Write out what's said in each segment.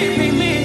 First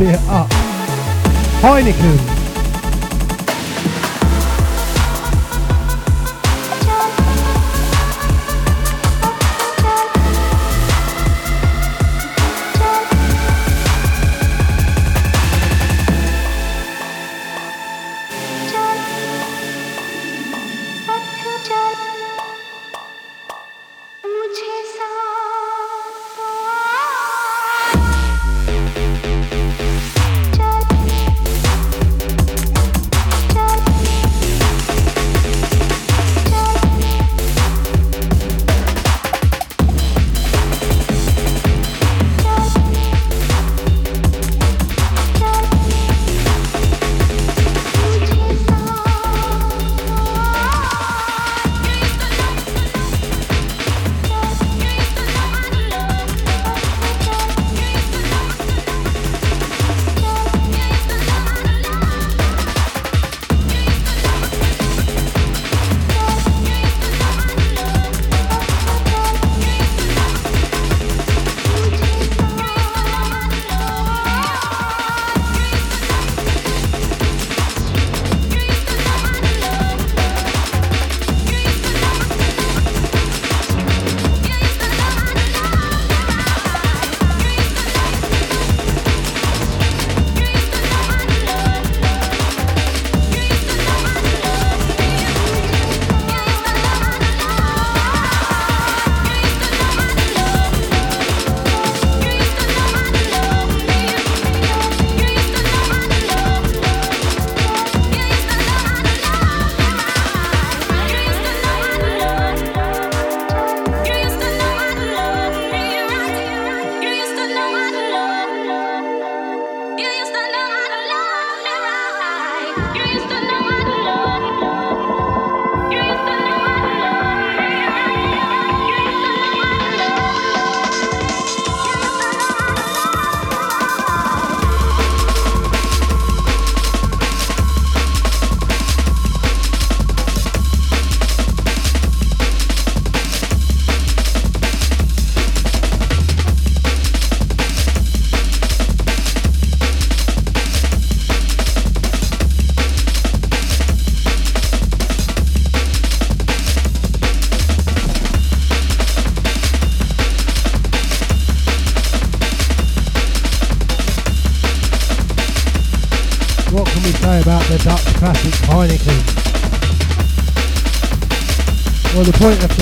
beer up. Heineken.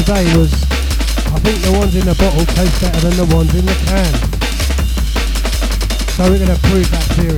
Was I think the ones in the bottle taste better than the ones in the can. So we're going to prove that theory.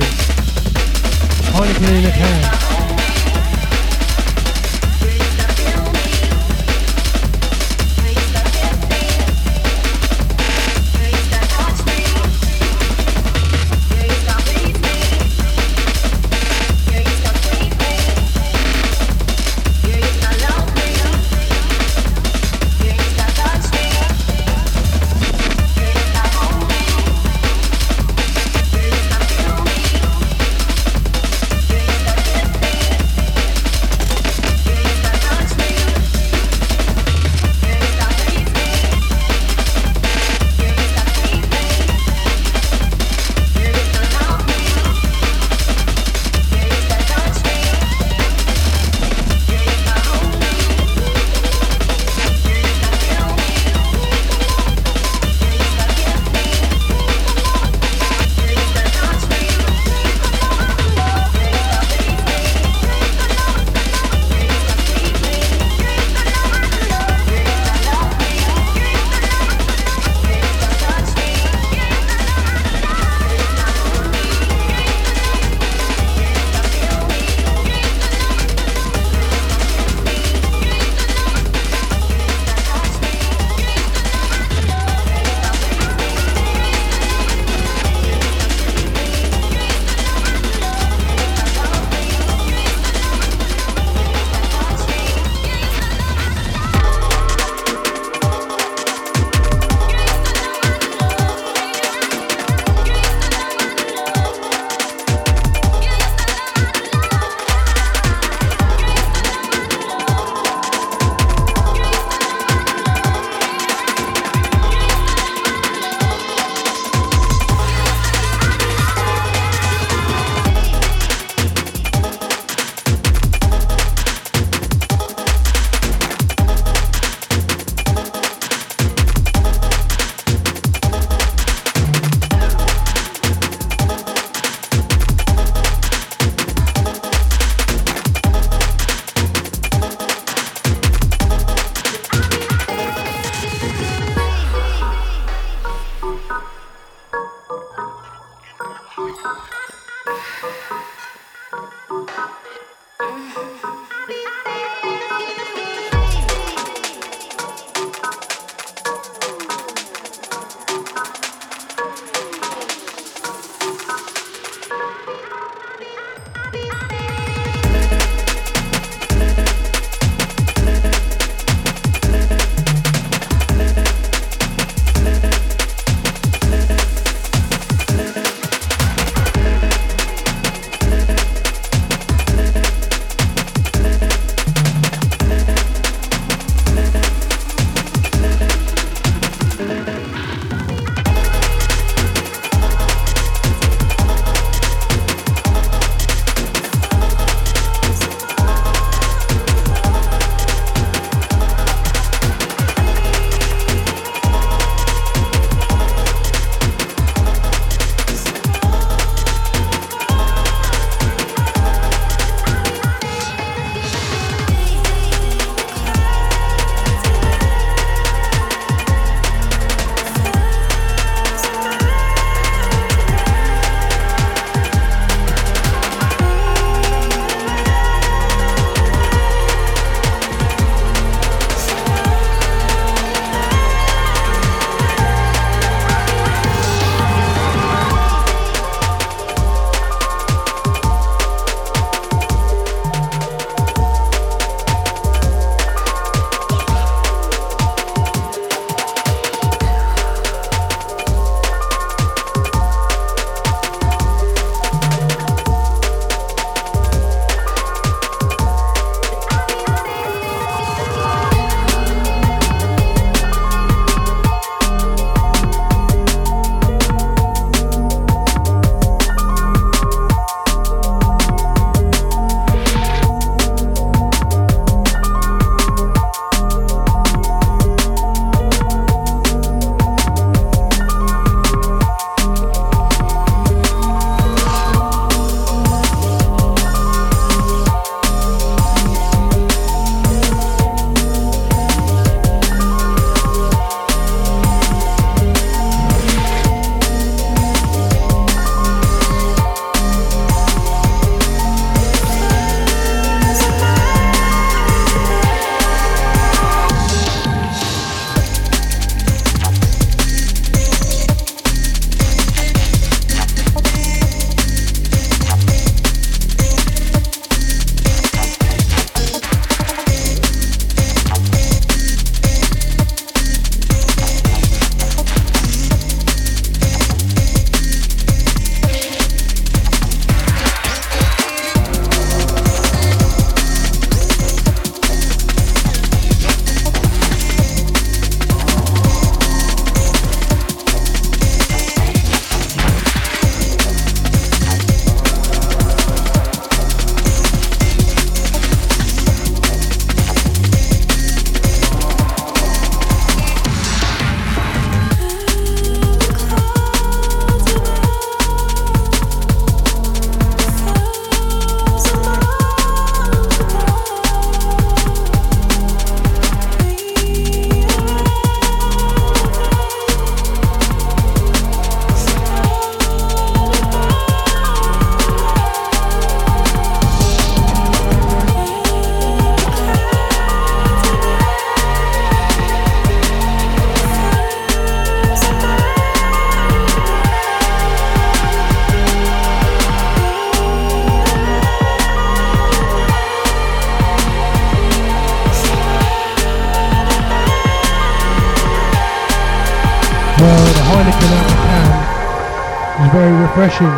Was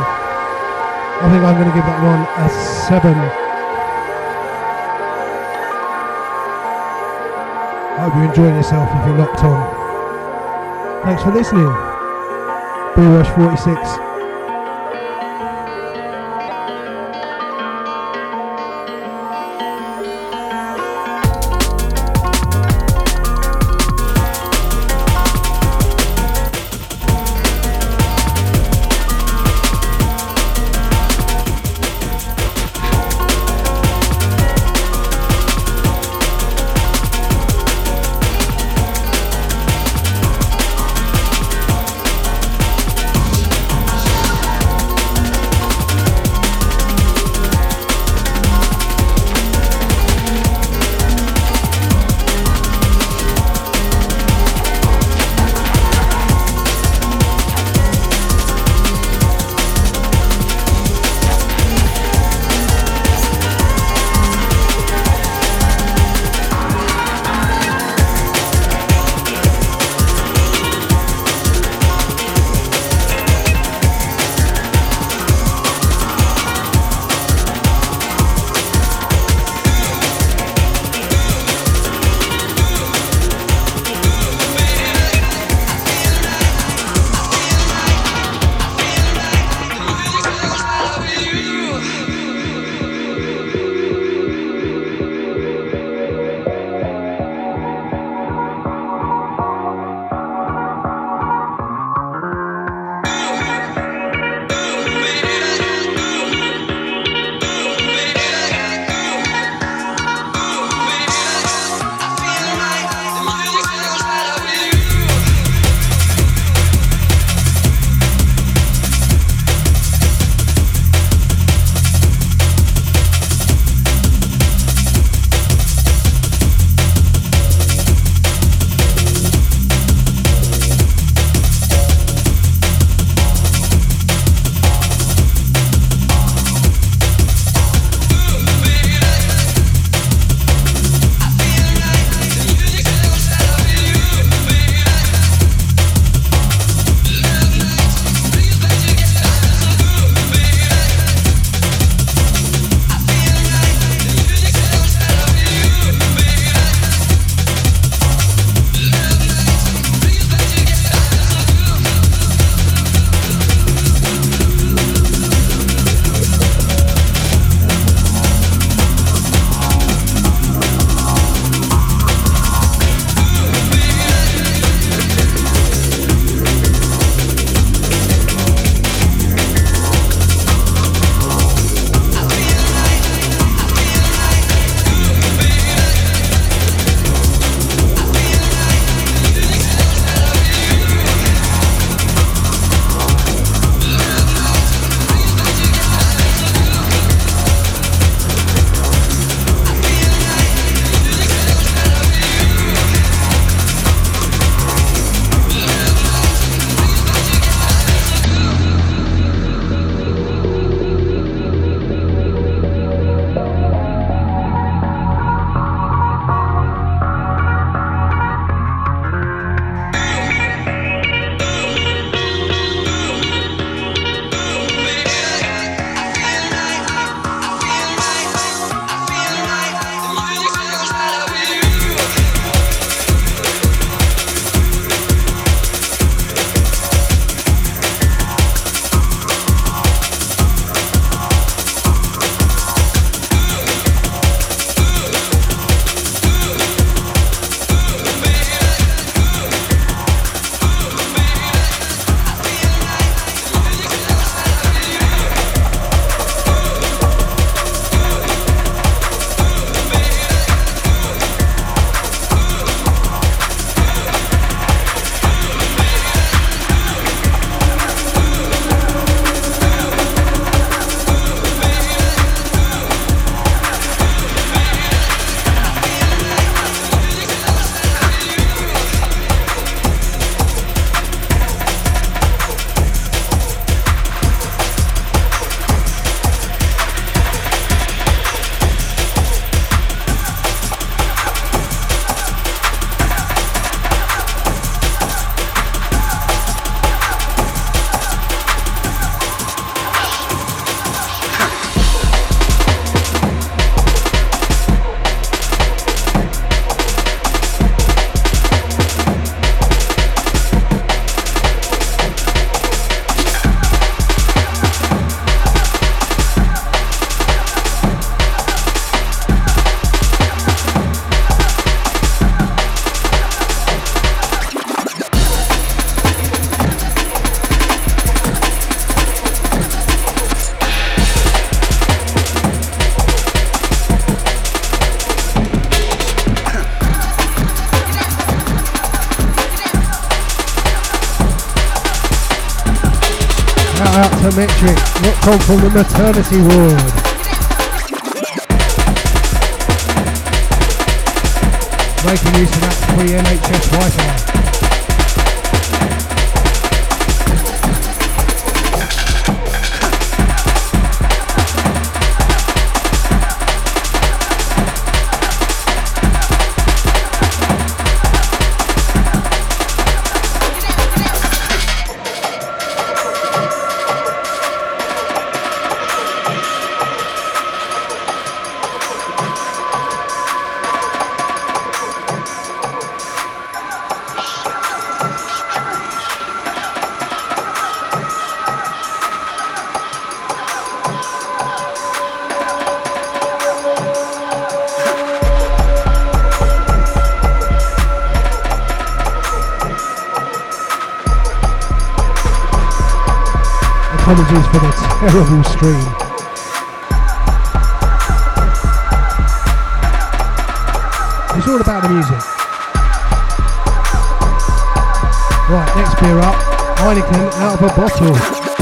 Shout out to Metric, locked on from the maternity ward. Making use of that free NHS Wi-Fi. Apologies for the terrible stream. It's all about the music. Right, next beer up. Heineken out of a bottle.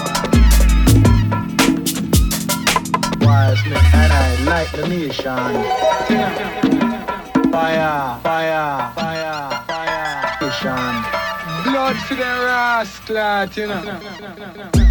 wise. Wise and I light the mission. Fire, fire, fire, fire, mission. Blood for the rascal, you know.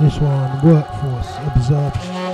This one, Workforce Absorption.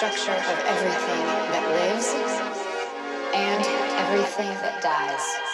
Structure of everything that lives and everything that dies.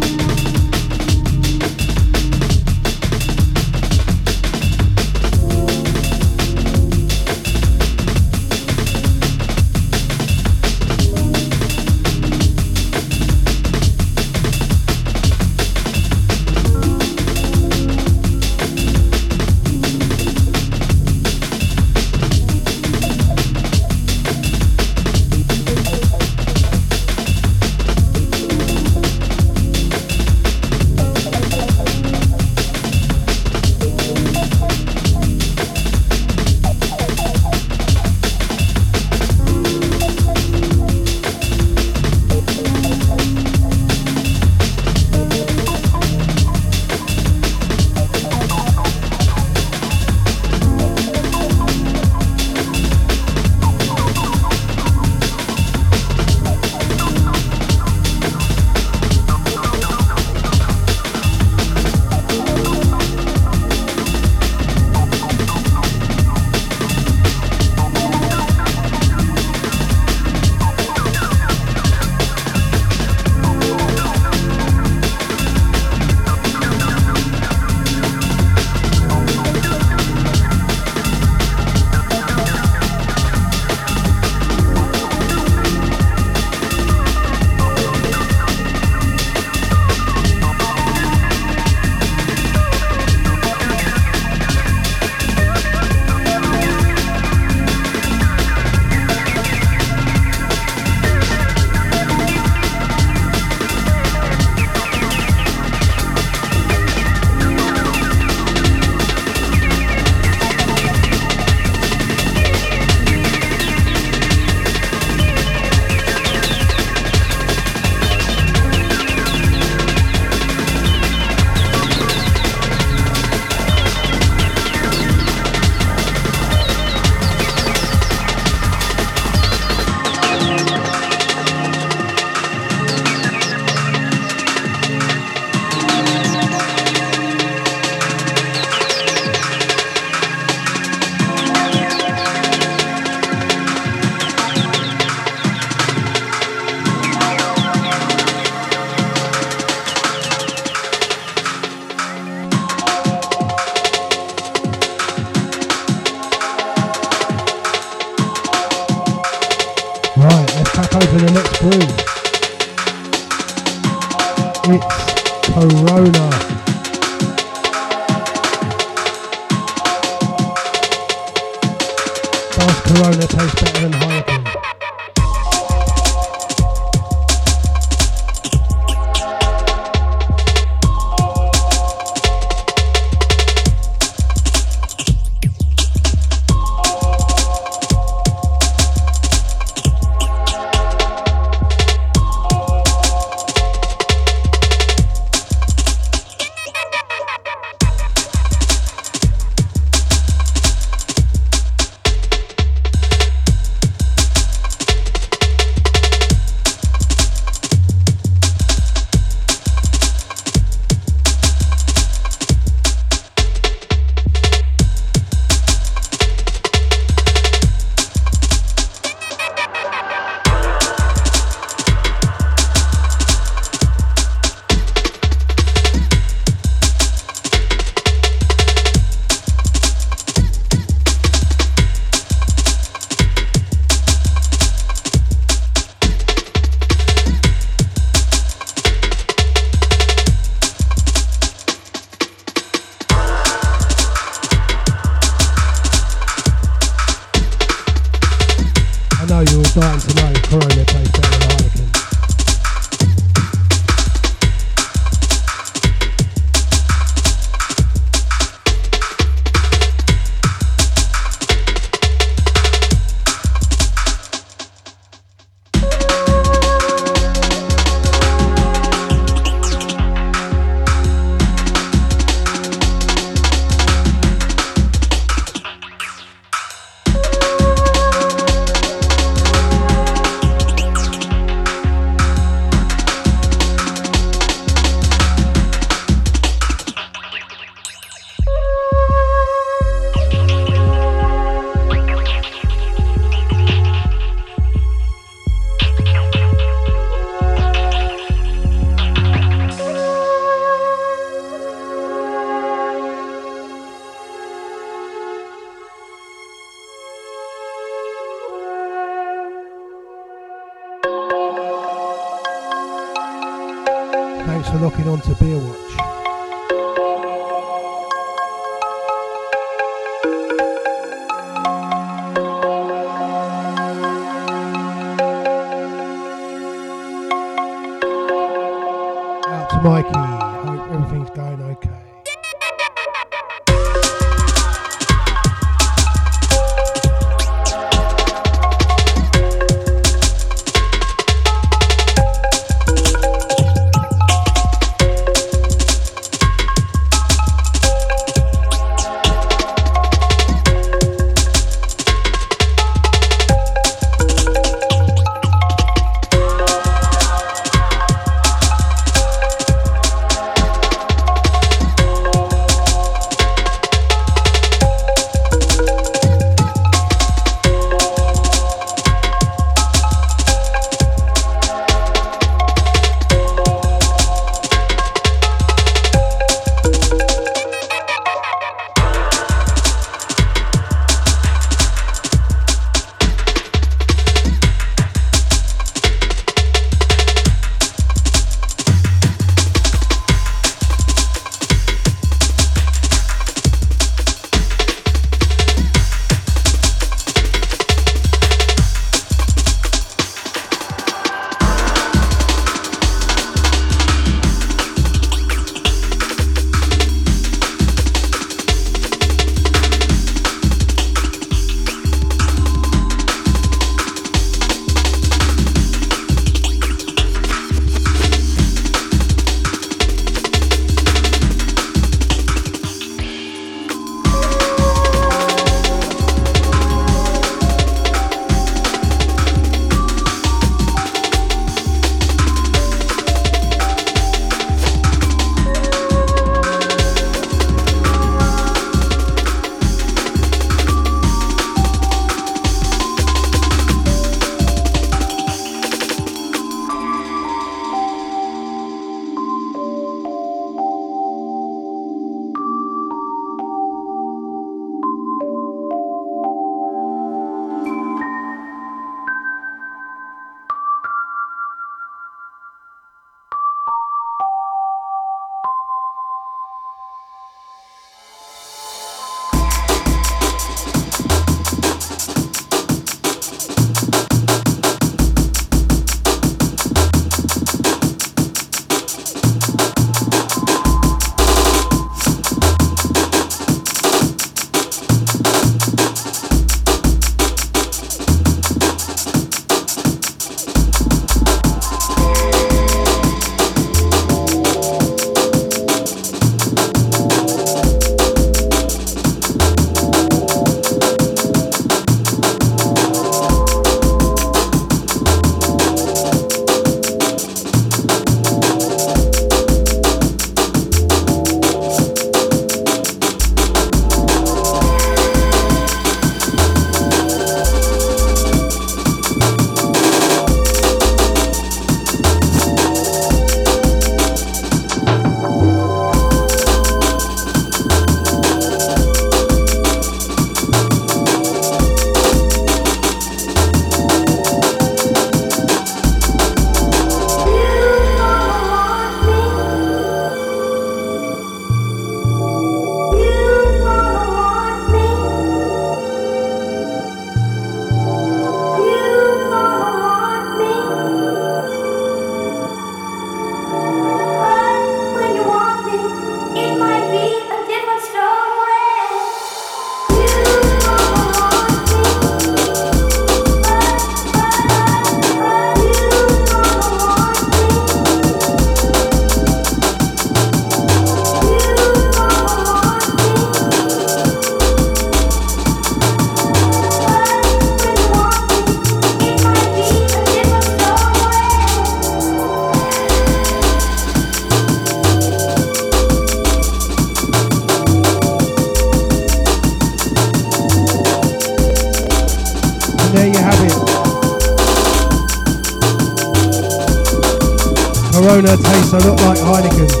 Tastes a like Heineken.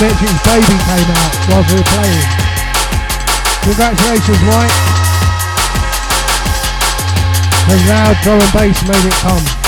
Mikey Metrics Baby came out whilst we were playing. Congratulations, Mike. The loud drum and bass made it come.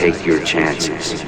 Take your chances.